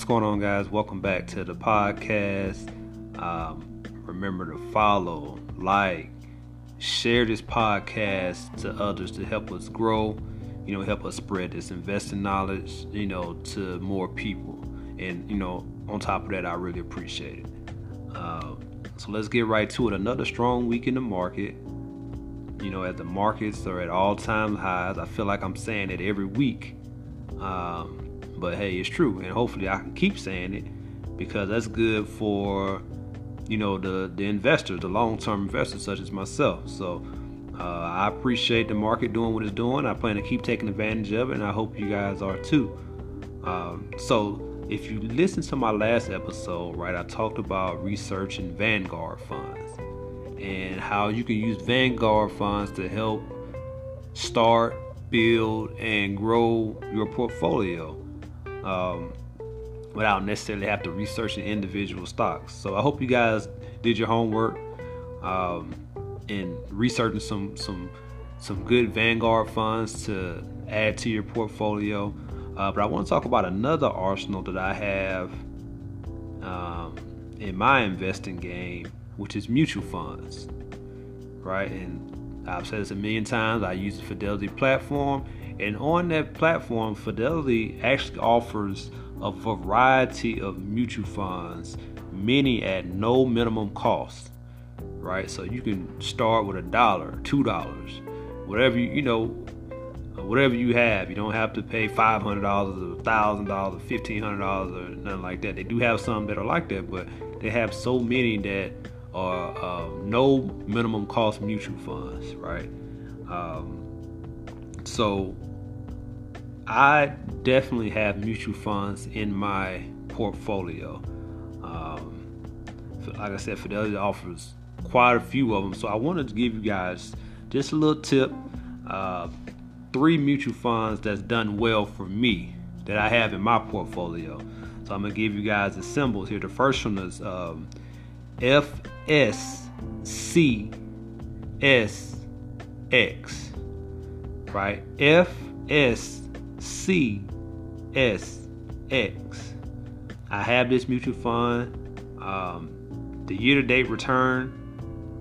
What's going on, guys? Welcome back to the podcast. Um, remember to follow, like, share this podcast to others to help us grow, you know, help us spread this investing knowledge, you know, to more people. And, you know, on top of that, I really appreciate it. Uh, so let's get right to it. Another strong week in the market. You know, as the markets are at all time highs, I feel like I'm saying it every week. Um, but hey, it's true. And hopefully I can keep saying it because that's good for you know the the investors, the long-term investors such as myself. So uh, I appreciate the market doing what it's doing. I plan to keep taking advantage of it, and I hope you guys are too. Um, so if you listen to my last episode, right, I talked about researching Vanguard funds and how you can use Vanguard funds to help start, build, and grow your portfolio. Um, without necessarily have to research the individual stocks. So I hope you guys did your homework um, in researching some some some good Vanguard funds to add to your portfolio. Uh, but I want to talk about another arsenal that I have um, in my investing game, which is mutual funds, right? And I've said this a million times. I use the Fidelity platform, and on that platform, Fidelity actually offers a variety of mutual funds, many at no minimum cost. Right, so you can start with a dollar, two dollars, whatever you you know, whatever you have. You don't have to pay five hundred dollars, or thousand dollars, or fifteen hundred dollars, or nothing like that. They do have some that are like that, but they have so many that are uh, no minimum cost mutual funds, right? Um, so I definitely have mutual funds in my portfolio. Um, like I said, Fidelity offers quite a few of them. So I wanted to give you guys just a little tip. Uh, three mutual funds that's done well for me that I have in my portfolio. So I'm gonna give you guys the symbols here. The first one is um, FSCSX, right? FSCSX. I have this mutual fund. Um, the year-to-date return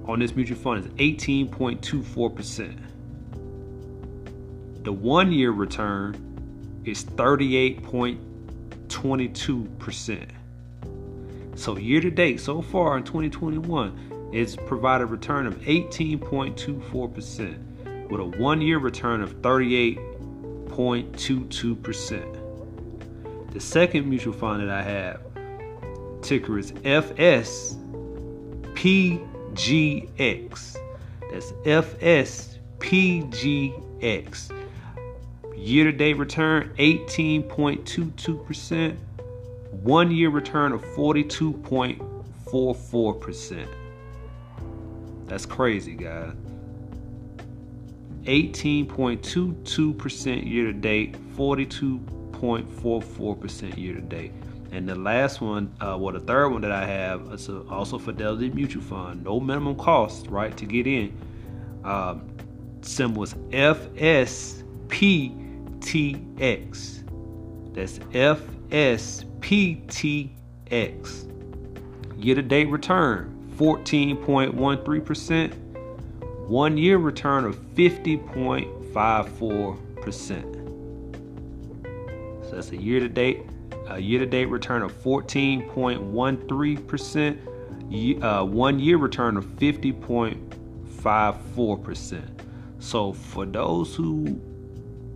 on this mutual fund is 18.24%. The one-year return is 38.22%. So year to date, so far in 2021, it's provided a return of 18.24% with a one-year return of 38.22%. The second mutual fund that I have, ticker is FSPGX. That's FSPGX. Year to date return 18.22%. One year return of 42.44%. That's crazy, guys. 18.22% year to date, 42.44% year to date. And the last one, uh, well, the third one that I have is a, also Fidelity Mutual Fund. No minimum cost, right, to get in. Um, symbol is FSPTX. That's FSPTX. Year to date return 14.13%. One year return of 50.54%. So that's a year to date a year to date return of 14.13%, uh, one year return of 50.54%. So for those who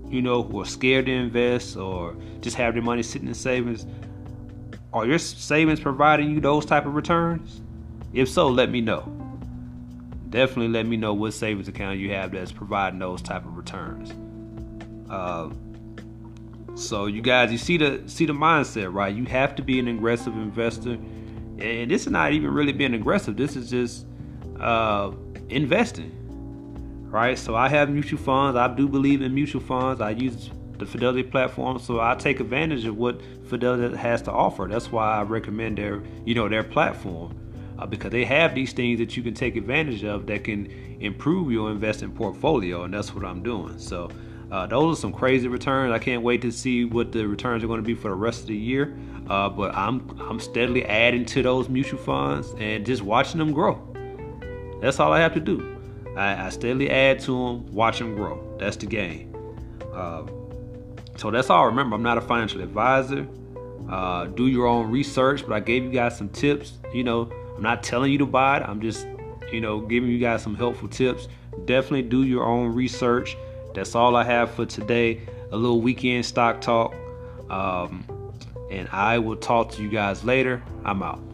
you know who are scared to invest or just have their money sitting in savings, are your savings providing you those type of returns? If so, let me know. Definitely let me know what savings account you have that's providing those type of returns. Uh, so you guys, you see the see the mindset, right? You have to be an aggressive investor, and this is not even really being aggressive. This is just uh, investing, right? So I have mutual funds. I do believe in mutual funds. I use the Fidelity platform, so I take advantage of what Fidelity has to offer. That's why I recommend their, you know, their platform uh, because they have these things that you can take advantage of that can improve your investing portfolio, and that's what I'm doing. So Uh, those are some crazy returns. I can't wait to see what the returns are going to be for the rest of the year. Uh, but I'm I'm steadily adding to those mutual funds and just watching them grow. That's all I have to do. I, I steadily add to them, watch them grow. That's the game. Uh, so that's all. Remember, I'm not a financial advisor. Uh, do your own research, but I gave you guys some tips. You know, I'm not telling you to buy it. I'm just, you know, giving you guys some helpful tips. Definitely do your own research. That's all I have for today. A little weekend stock talk. Um, and I will talk to you guys later. I'm out.